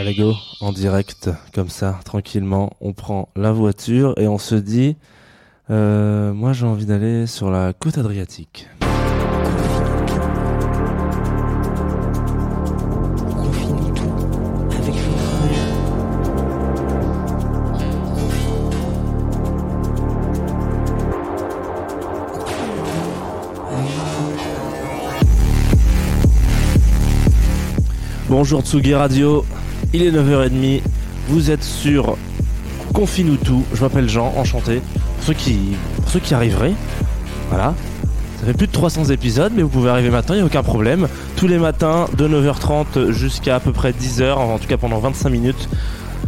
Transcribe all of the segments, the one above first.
Allez go, en direct, comme ça, tranquillement, on prend la voiture et on se dit, euh, moi j'ai envie d'aller sur la côte adriatique. Bonjour Tsugi Radio, il est 9h30, vous êtes sur Confine-nous tout, je m'appelle Jean, enchanté. Pour ceux qui, qui arriveraient, voilà. Ça fait plus de 300 épisodes, mais vous pouvez arriver maintenant, il n'y a aucun problème. Tous les matins, de 9h30 jusqu'à à peu près 10h, en tout cas pendant 25 minutes.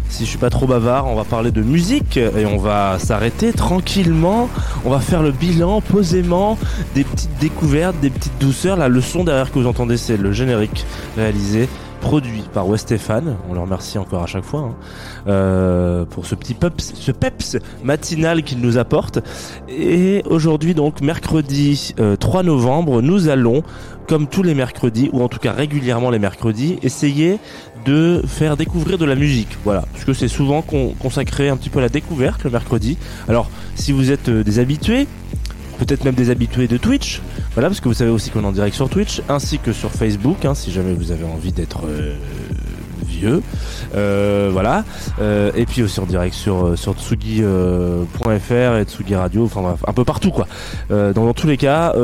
Si je suis pas trop bavard, on va parler de musique et on va s'arrêter tranquillement. On va faire le bilan posément des petites découvertes, des petites douceurs. La leçon derrière que vous entendez, c'est le générique réalisé produit par Westéphane. On le remercie encore à chaque fois hein, euh, pour ce petit peps, matinal qu'il nous apporte. Et aujourd'hui, donc mercredi 3 euh, novembre, nous allons, comme tous les mercredis, ou en tout cas régulièrement les mercredis, essayer de faire découvrir de la musique. Voilà, puisque c'est souvent consacré un petit peu à la découverte le mercredi. Alors, si vous êtes euh, des habitués, peut-être même des habitués de Twitch. Voilà, parce que vous savez aussi qu'on est en direct sur Twitch, ainsi que sur Facebook, hein, si jamais vous avez envie d'être euh, vieux. Euh, voilà. Euh, et puis aussi en direct sur sur tsugi.fr et Tsugi Radio, enfin bref, un peu partout quoi. dans, tous les cas,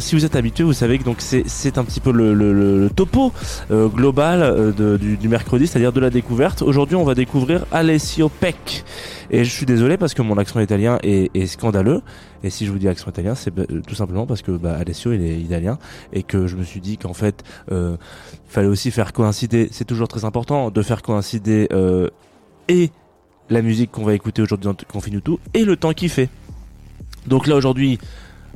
si vous êtes habitué, vous savez que donc c'est un petit peu le, le, topo global du, du mercredi, c'est-à-dire de la découverte. Aujourd'hui, on va découvrir Alessio Peck. Et je suis désolé parce que mon accent italien est, est scandaleux. Et si je vous dis accent italien, c'est tout simplement parce que bah, Alessio il est italien et que je me suis dit qu'en fait, euh, fallait aussi faire coïncider. C'est toujours très important de faire coïncider euh, et la musique qu'on va écouter aujourd'hui dans Confine tout et le temps qu'il fait. Donc là aujourd'hui,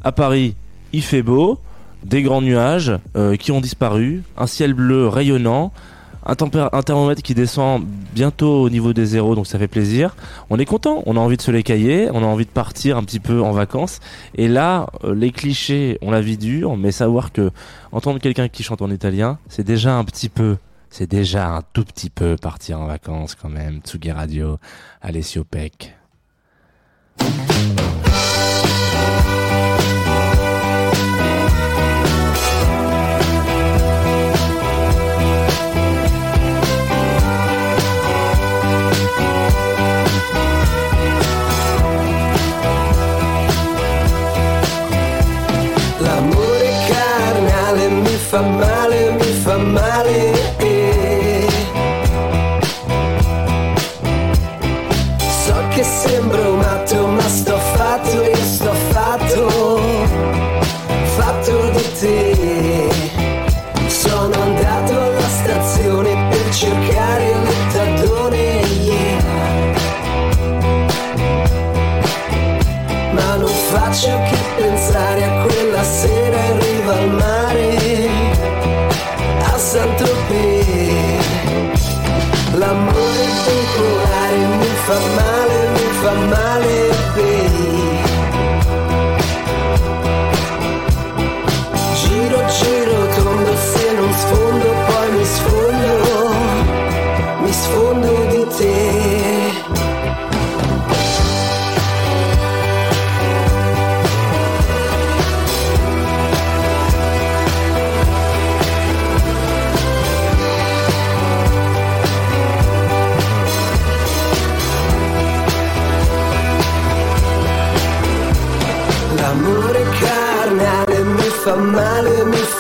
à Paris, il fait beau, des grands nuages euh, qui ont disparu, un ciel bleu rayonnant un, thermomètre qui descend bientôt au niveau des zéros, donc ça fait plaisir. On est content, on a envie de se les cailler, on a envie de partir un petit peu en vacances. Et là, euh, les clichés, on la vie dure, mais savoir que entendre quelqu'un qui chante en italien, c'est déjà un petit peu, c'est déjà un tout petit peu partir en vacances quand même. Tsugi Radio, Alessio Peck.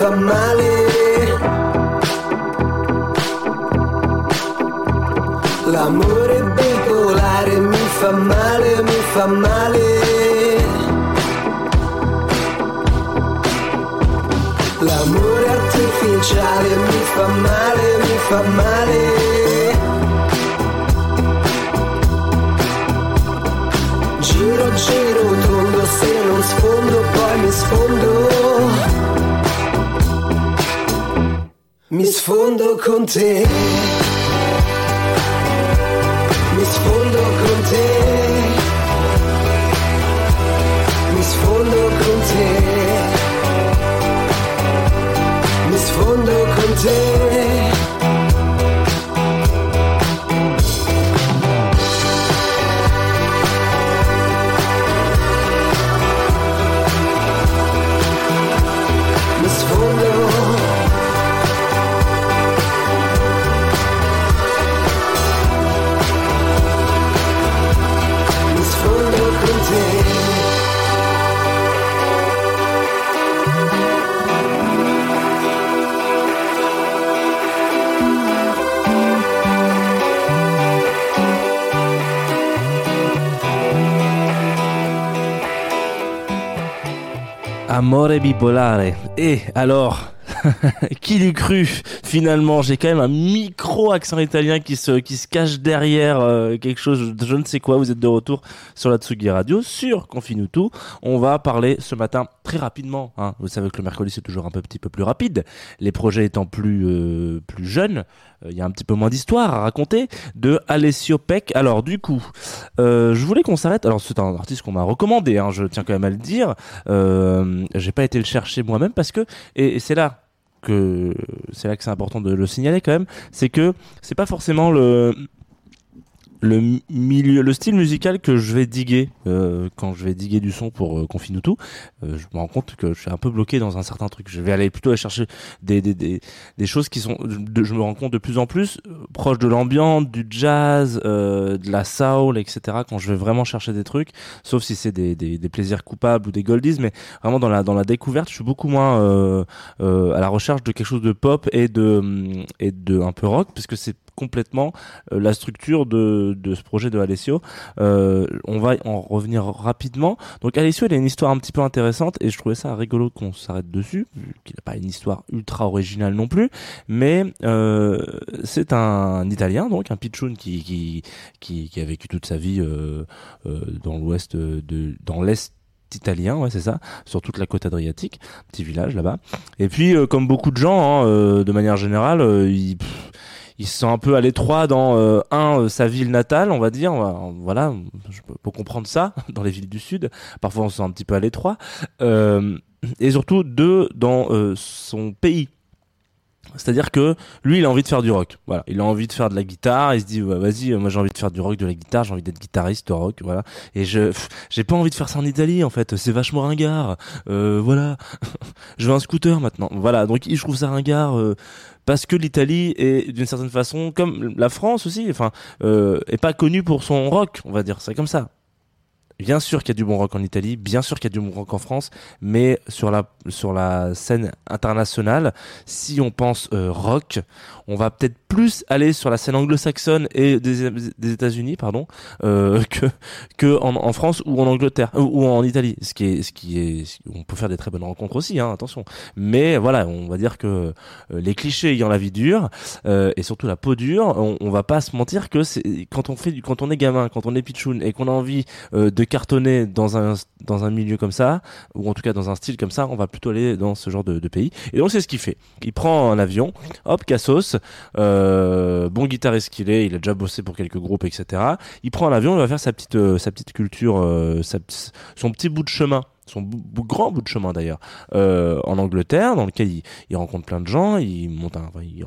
Fa male. L'amore bipolare mi fa male, mi fa male. Mi sfondo con te. Mi sfondo Amore bipolare. Et alors qui l'eût cru Finalement, j'ai quand même un micro accent italien qui se qui se cache derrière euh, quelque chose, je ne sais quoi. Vous êtes de retour sur la Tsugi Radio, sur Confinutu. On va parler ce matin très rapidement. Hein. Vous savez que le mercredi c'est toujours un peu, petit peu plus rapide. Les projets étant plus euh, plus jeunes, il y a un petit peu moins d'histoire à raconter de Alessio Peck. Alors du coup, euh, je voulais qu'on s'arrête. Alors c'est un artiste qu'on m'a recommandé. Hein, je tiens quand même à le dire. Euh, j'ai pas été le chercher moi-même parce que et, et c'est là que c'est là que c'est important de le signaler quand même, c'est que c'est pas forcément le le milieu, le style musical que je vais diguer euh, quand je vais diguer du son pour euh, Confinutu, euh, je me rends compte que je suis un peu bloqué dans un certain truc. Je vais aller plutôt aller chercher des des, des, des choses qui sont, je me rends compte de plus en plus euh, proches de l'ambiance, du jazz, euh, de la soul, etc. Quand je vais vraiment chercher des trucs, sauf si c'est des, des, des plaisirs coupables ou des goldies, mais vraiment dans la dans la découverte, je suis beaucoup moins euh, à la recherche de quelque chose de pop et de et de un peu rock, puisque c'est complètement euh, la structure de, de ce projet de Alessio. Euh, on va en revenir rapidement. Donc Alessio, il a une histoire un petit peu intéressante et je trouvais ça rigolo qu'on s'arrête dessus, qu'il n'a pas une histoire ultra originale non plus. Mais euh, c'est un Italien, donc un pitchoun qui, qui, qui, a vécu toute sa vie euh, euh, dans l'ouest de, dans l'est italien, ouais c'est ça, sur toute la côte adriatique, petit village là-bas. Et puis euh, comme beaucoup de gens, hein, euh, de manière générale, euh, il, il se sent un peu à l'étroit dans euh, un euh, sa ville natale, on va dire. Voilà, je peux, comprendre ça dans les villes du sud. Parfois on se sent un petit peu à l'étroit. Euh, et surtout deux dans son pays. C'est-à-dire que lui, il a envie de faire du rock. Voilà, il a envie de faire de la guitare. Il se dit, ouais, vas-y, euh, moi j'ai envie de faire du rock, de la guitare. J'ai envie d'être guitariste de rock. Voilà. Et je, j'ai pas envie de faire ça en Italie. En fait, c'est vachement ringard. Euh, voilà. je veux un scooter maintenant. Voilà. Donc, je trouve ça ringard. Euh, parce que l'Italie est d'une certaine façon comme la France aussi, enfin, est pas connue pour son rock, on va dire, c'est comme ça. Bien sûr qu'il y a du bon rock en Italie, bien sûr qu'il y a du bon rock en France, mais sur la sur la scène internationale, si on pense euh, rock, on va peut-être plus aller sur la scène anglo-saxonne et des, des États-Unis, pardon, euh, que que en, en France ou en Angleterre ou en Italie. Ce qui est ce qui est, on peut faire des très bonnes rencontres aussi, hein, attention. Mais voilà, on va dire que euh, les clichés ayant la vie dure euh, et surtout la peau dure, on, on va pas se mentir que c'est quand on fait quand on est gamin, quand on est pitchoun et qu'on a envie euh, de cartonner dans un dans un milieu comme ça ou en tout cas dans un style comme ça, on va plutôt aller dans ce genre de, de pays. Et donc c'est ce qu'il fait. Il prend un avion, hop, cassos, euh, bon guitariste qu'il est, il a déjà bossé pour quelques groupes, etc. Il prend un avion, il va faire sa petite euh, sa petite culture, euh, son petit bout de chemin son grand bout de chemin d'ailleurs euh, en Angleterre dans lequel il, il, rencontre plein de gens il monte il,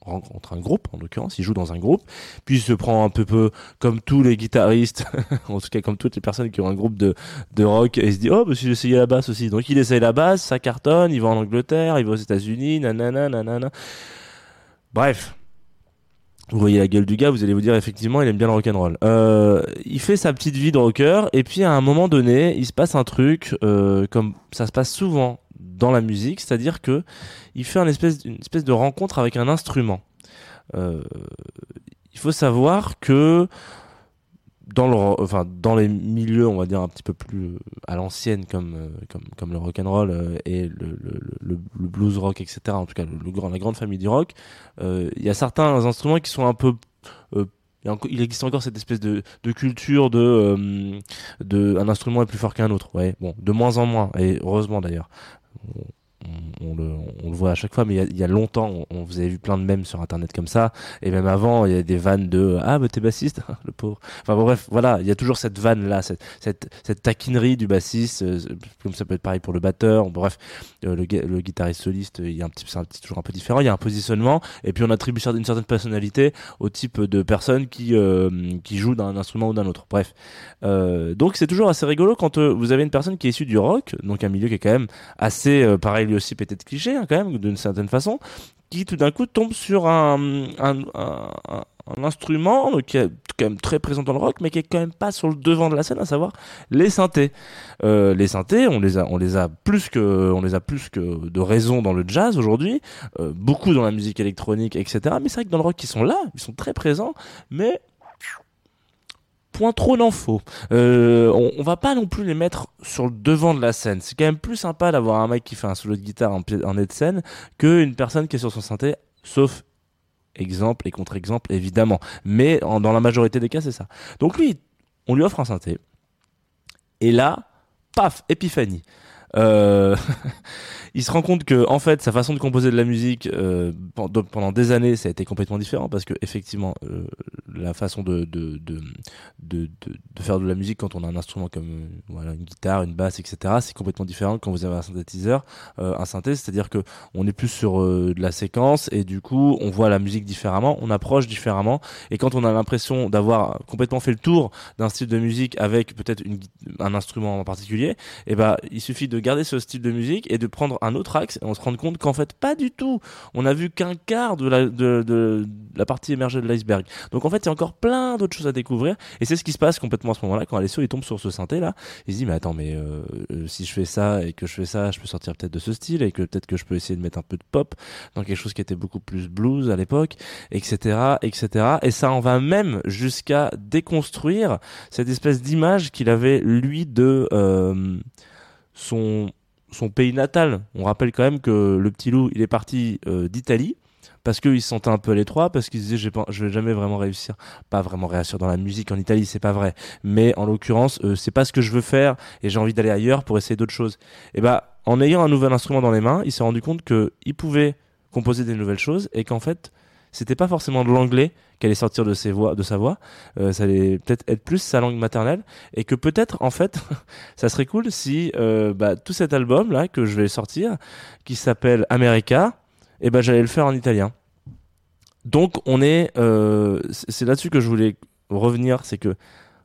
rencontre un groupe en l'occurrence il joue dans un groupe puis il se prend un peu peu comme tous les guitaristes en tout cas comme toutes les personnes qui ont un groupe de, de rock et il se dit oh bah si j'essayais la basse aussi donc il essaye la basse ça cartonne il va en Angleterre il va aux États-Unis nanana nanana bref vous voyez la gueule du gars, vous allez vous dire effectivement il aime bien le rock'n'roll. Euh, il fait sa petite vie de rocker et puis à un moment donné il se passe un truc euh, comme ça se passe souvent dans la musique, c'est-à-dire que il fait une espèce, une espèce de rencontre avec un instrument. Euh, il faut savoir que dans le, enfin dans les milieux on va dire un petit peu plus à l'ancienne comme euh, comme comme le rock and roll euh, et le, le, blues rock etc en tout cas le, grand la grande famille du rock euh, il y a certains instruments qui sont un peu il existe encore cette espèce de, de culture de, de un instrument est plus fort qu'un autre ouais bon de moins en moins et heureusement d'ailleurs on, le, voit à chaque fois, mais il y a, longtemps, on, vous avez vu plein de mèmes sur internet comme ça, et même avant, il y a des vannes de ah mais t'es bassiste, le pauvre. Enfin bref, voilà, il y a toujours cette vanne là, cette, cette, taquinerie du bassiste, euh, comme ça peut être pareil pour le batteur. Bref, euh, le, guitariste soliste, il y a un petit, c'est toujours un peu différent. Il y a un positionnement, et puis on attribue une certaine personnalité au type de personne qui euh, qui joue d'un instrument ou d'un autre. Bref, donc c'est toujours assez rigolo quand vous avez une personne qui est issue du rock, donc un milieu qui est quand même assez pareil aussi peut-être cliché hein, quand même d'une certaine façon, qui tout d'un coup tombe sur un, un, un, instrument qui est quand même très présent dans le rock, mais qui est quand même pas sur le devant de la scène, à savoir les synthés. Euh, les synthés, on les a, on les a plus que, on les a plus que de raison dans le jazz aujourd'hui, euh, beaucoup dans la musique électronique, etc. Mais c'est vrai que dans le rock, ils sont là, ils sont très présents, mais point trop d'infos. Euh, on, va pas non plus les mettre sur le devant de la scène. C'est quand même plus sympa d'avoir un mec qui fait un solo de guitare en, en de scène qu'une personne qui est sur son synthé, sauf exemple et contre-exemple évidemment. Mais dans la majorité des cas, c'est ça. Donc lui, on lui offre un synthé. Et là, paf, épiphanie. Euh, il se rend compte que en fait sa façon de composer de la musique euh, pendant des années ça a été complètement différent parce que effectivement euh, la façon de de, de de, de, faire de la musique quand on a un instrument comme euh, voilà une guitare une basse etc c'est complètement différent quand vous avez un synthétiseur euh, un synthé. C'est à dire que on est plus sur de la séquence et du coup on voit la musique différemment on approche différemment. Et quand on a l'impression d'avoir complètement fait le tour d'un style de musique avec peut-être un instrument en particulier et eh ben il suffit de garder ce style de musique et de prendre un autre axe et on se rend compte qu'en fait pas du tout. On a vu qu'un quart de la, de, la partie émergée de l'iceberg. Donc en fait il y a encore plein d'autres choses à découvrir et c'est ce qui se passe complètement à ce moment-là quand Alessio il tombe sur ce synthé là. Il se dit mais attends mais euh, euh, si je fais ça et que je fais ça, je peux sortir peut-être de ce style et que peut-être que je peux essayer de mettre un peu de pop dans quelque chose qui était beaucoup plus blues à l'époque, etc., etc. Et ça en va même jusqu'à déconstruire cette espèce d'image qu'il avait lui de euh, son pays natal. On rappelle quand même que le petit loup, il est parti euh, d'Italie parce qu'il se sentait un peu à l'étroit, parce qu'il se disait pas, je vais jamais vraiment réussir, pas vraiment réussir dans la musique en Italie, c'est pas vrai. Mais en l'occurrence, euh, c'est pas ce que je veux faire et j'ai envie d'aller ailleurs pour essayer d'autres choses. Et bah, en ayant un nouvel instrument dans les mains, il s'est rendu compte que il pouvait composer des nouvelles choses et qu'en fait, c'était pas forcément de l'anglais qui allait sortir de ses voix, de sa voix, euh, ça allait peut-être être plus sa langue maternelle, et que peut-être en fait, ça serait cool si euh, bah, tout cet album là que je vais sortir, qui s'appelle America, et eh ben j'allais le faire en italien. Donc on est, euh, c'est là-dessus que je voulais revenir, c'est que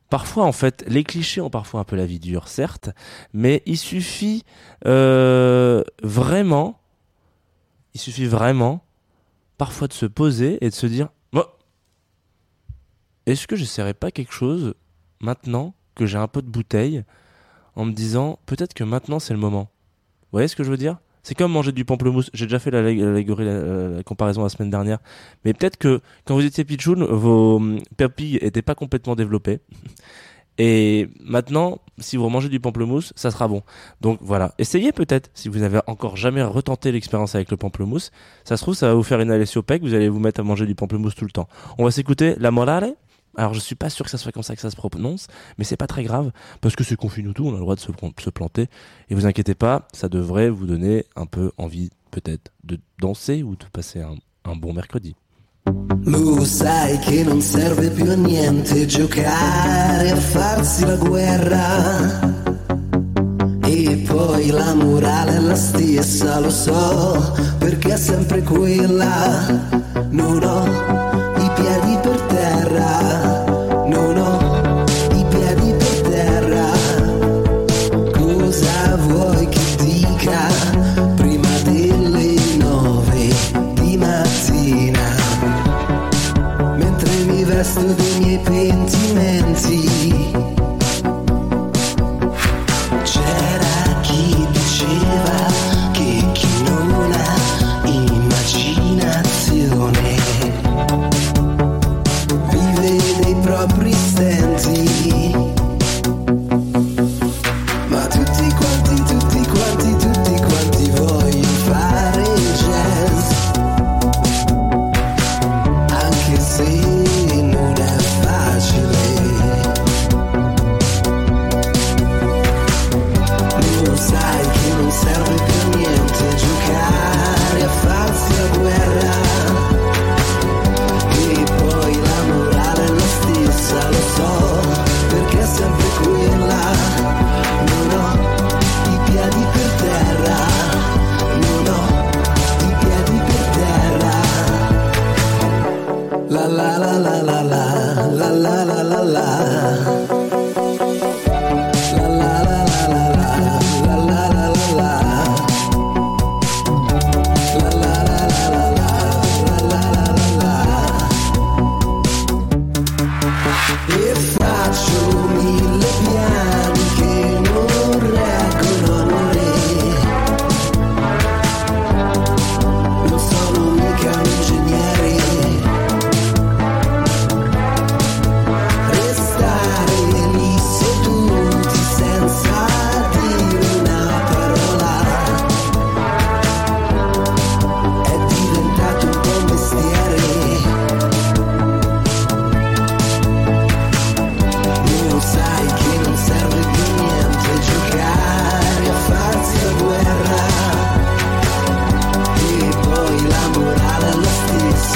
parfois en fait les clichés ont parfois un peu la vie dure certes mais il suffit vraiment il suffit vraiment parfois de se poser et de se dire est-ce que j'essaierais pas quelque chose maintenant que j'ai un peu de bouteille en me disant peut-être que maintenant c'est le moment Vous voyez ce que je veux dire? C'est comme manger du pamplemousse. J'ai déjà fait l'allégorie, la, comparaison la semaine dernière. Mais peut-être que quand vous étiez pitchoun, vos hum, papilles étaient pas complètement développées. Et maintenant, si vous mangez du pamplemousse, ça sera bon. Donc voilà, essayez peut-être, si vous n'avez encore jamais retenté l'expérience avec le pamplemousse, ça se trouve, ça va vous faire une alessio pec, vous allez vous mettre à manger du pamplemousse tout le temps. On va s'écouter La Morale. Alors je suis pas sûr que ça soit comme ça que ça se prononce, mais c'est pas très grave, parce que c'est tout, on a le droit de se, planter. Et vous inquiétez pas, ça devrait vous donner un peu envie peut-être de danser ou de passer un bon mercredi. Lo sai che non serve più a niente giocare a farsi la guerra. E poi la morale è la stessa, lo so, perché è sempre quella. Non ho i piedi per terra.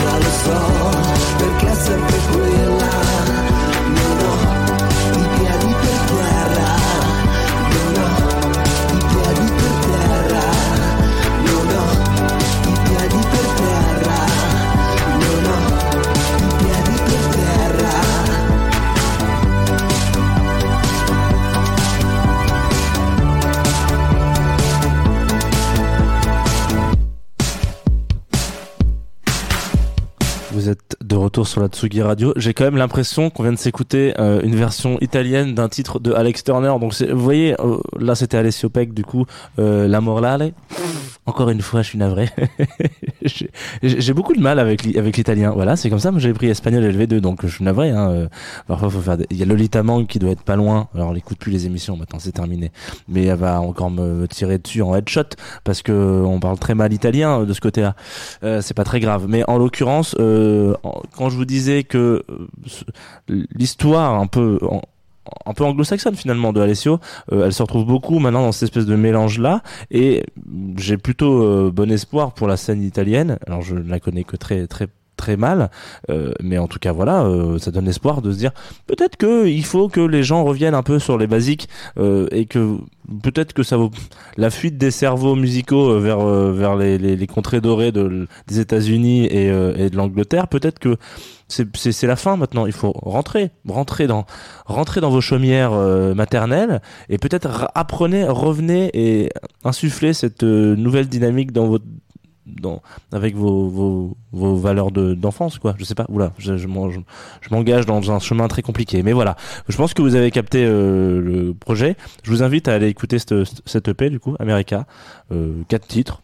All it's all sur la Tsugi Radio. J'ai quand même l'impression qu'on vient de s'écouter euh, une version italienne d'un titre de Alex Turner. Donc vous voyez, euh, là c'était Alessio Peck du coup, euh, La Morlale. Encore une fois, je suis navré. J'ai- beaucoup de mal avec avec l'italien. Voilà, c'est comme ça. Moi j'ai pris espagnol LV2, donc je suis navré. Hein. euh, Parfois Il y a Lolita Mang qui doit être pas loin. Alors on n'écoute plus les émissions maintenant, c'est terminé. Mais elle va encore me, tirer dessus en headshot parce que on parle très mal italien de ce côté-là. C'est pas très grave. Mais en l'occurrence, en- quand je vous disais que euh, l'histoire un peu un peu anglo-saxonne finalement de Alessio, euh, elle se retrouve beaucoup maintenant dans cette espèce de mélange là et j'ai plutôt euh, bon espoir pour la scène italienne. Alors je ne la connais que très très très mal, euh, mais en tout cas voilà, euh, ça donne espoir de se dire peut-être que il faut que les gens reviennent un peu sur les basiques euh, et que peut-être que ça vaut la fuite des cerveaux musicaux euh, vers euh, vers les, les, contrées dorées de, des États-Unis et, euh, et de l'Angleterre. Peut-être que c'est la fin maintenant. Il faut rentrer, rentrer dans rentrer dans vos chaumières maternelles et peut-être apprenez, revenez et insufflez cette nouvelle dynamique dans votre avec vos vos, vos valeurs de d'enfance quoi. Je sais pas. Oula je je je- m'engage dans un chemin très compliqué. Mais voilà. Je pense que vous avez capté euh, le projet. Je vous invite à aller écouter cette cette EP du coup America euh, quatre titres.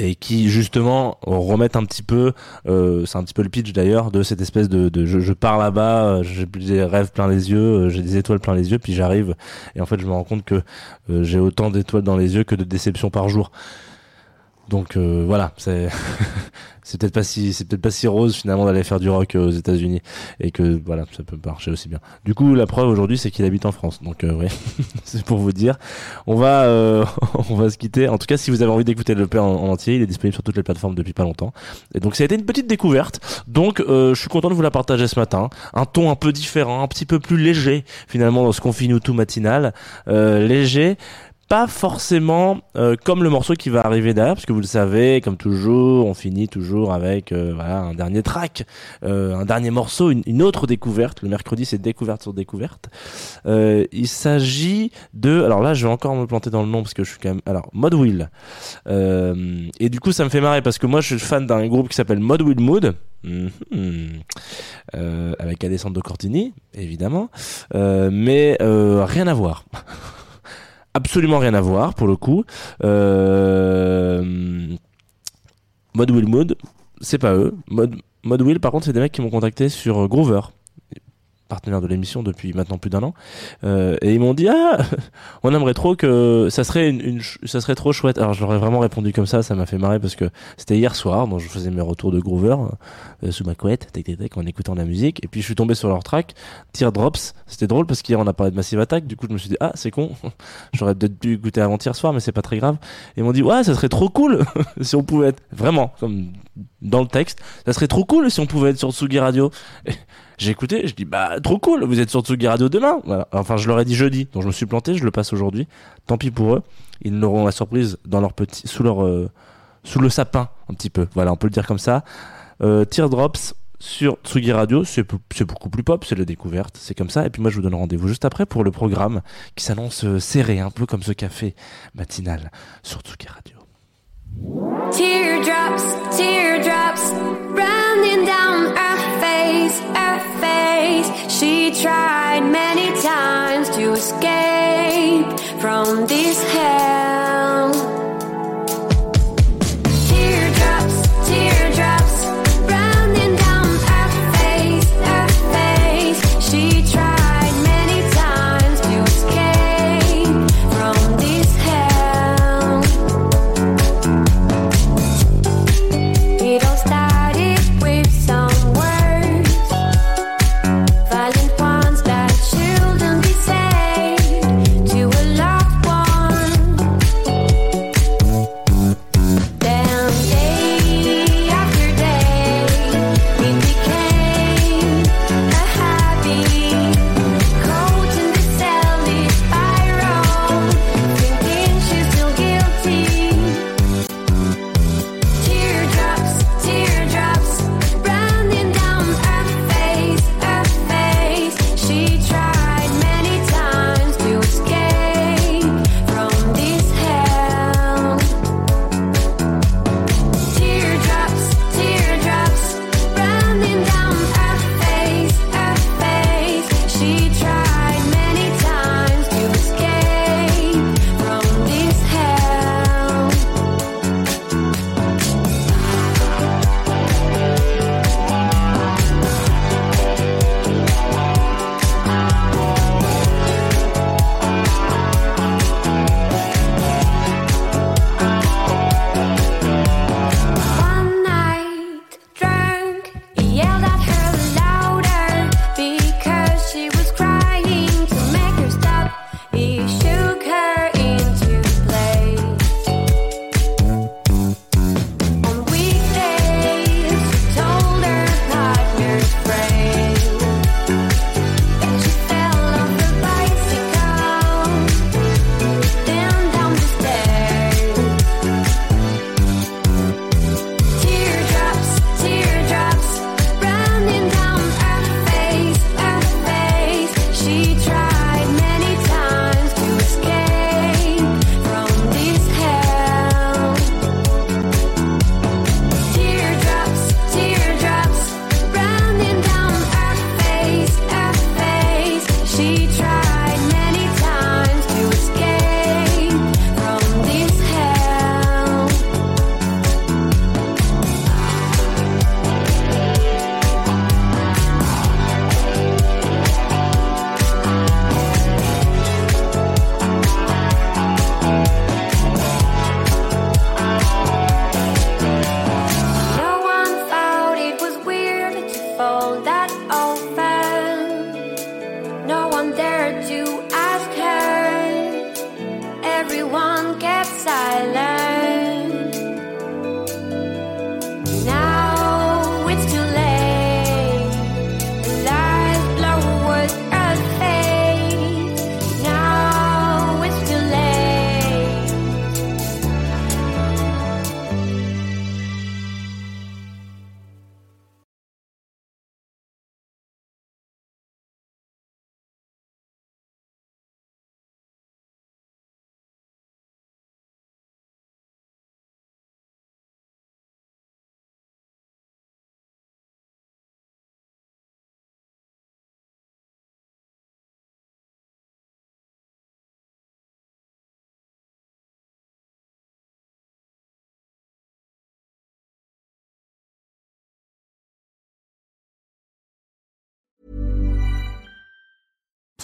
Et qui justement remettent un petit peu euh, c'est un petit peu le pitch d'ailleurs de cette espèce de, de je, je pars là-bas j'ai des rêves plein les yeux euh, j'ai des étoiles plein les yeux puis j'arrive. Et en fait je me rends compte que j'ai autant d'étoiles dans les yeux que de déceptions par jour donc euh, voilà, c'est c'est peut-être pas si c'est peut-être pas si rose finalement d'aller faire du rock euh, aux États-Unis et que voilà, ça peut marcher aussi bien. Du coup, la preuve aujourd'hui, c'est qu'il habite en France. Donc euh, ouais, c'est pour vous dire. On va euh, on va se quitter. En tout cas, si vous avez envie d'écouter le père en, en entier, il est disponible sur toutes les plateformes depuis pas longtemps. Et donc ça a été une petite découverte. Donc euh, je suis content de vous la partager ce matin. Un ton un peu différent, un petit peu plus léger finalement dans ce qu'on finit tout matinal, euh, léger pas forcément euh, comme le morceau qui va arriver derrière, parce que vous le savez, comme toujours, on finit toujours avec euh, voilà un dernier track, euh, un dernier morceau, une, autre découverte. Le mercredi, c'est découverte sur découverte. Euh, il s'agit de, alors là, je vais encore me planter dans le nom parce que je suis quand même, alors Mod Will. Euh, et du coup, ça me fait marrer parce que moi, je suis fan d'un groupe qui s'appelle Mod Will Mood. Mhm. Euh, avec Alessandro Cortini, évidemment, mais rien à voir absolument rien à voir pour le coup. Euh... Mod Will Mood, c'est pas eux. Mod, Mod Will, par contre, c'est des mecs qui m'ont contacté sur Groover, partenaire de l'émission depuis maintenant plus d'un an, euh, et ils m'ont dit ah, on aimerait trop que ça serait une, une ça serait trop chouette. Alors j'aurais vraiment répondu comme ça, ça m'a fait marrer parce que c'était hier soir, donc je faisais mes retours de Groover euh, sous ma couette, tac, tac, tac, en écoutant la musique, et puis je suis tombé sur leur track Teardrops. C'était drôle parce qu'hier on a parlé de Massive Attack, du coup je me suis dit ah c'est con, j'aurais peut-être dû écouter avant-hier soir, mais c'est pas très grave. Et ils m'ont dit ouais ça serait trop cool si on pouvait être vraiment comme dans le texte, ça serait trop cool si on pouvait être sur Tsugi Radio. J'ai écouté, je dis bah trop cool, vous êtes sur Tsugi Radio demain. Voilà. Enfin je leur ai dit jeudi, donc je me suis planté, je le passe aujourd'hui. Tant pis pour eux, ils n'auront la surprise dans leur petit, sous leur, euh, sous le sapin un petit peu. Voilà, on peut le dire comme ça. Euh, Teardrops sur Tsugi Radio. C'est beaucoup plus pop, c'est la découverte, c'est comme ça. Et puis moi, je vous donne rendez-vous juste après pour le programme qui s'annonce euh, serré, un peu comme ce café matinal sur Tsugi Radio. Teardrops, teardrops, running down her face, her She tried many times to escape from this hell.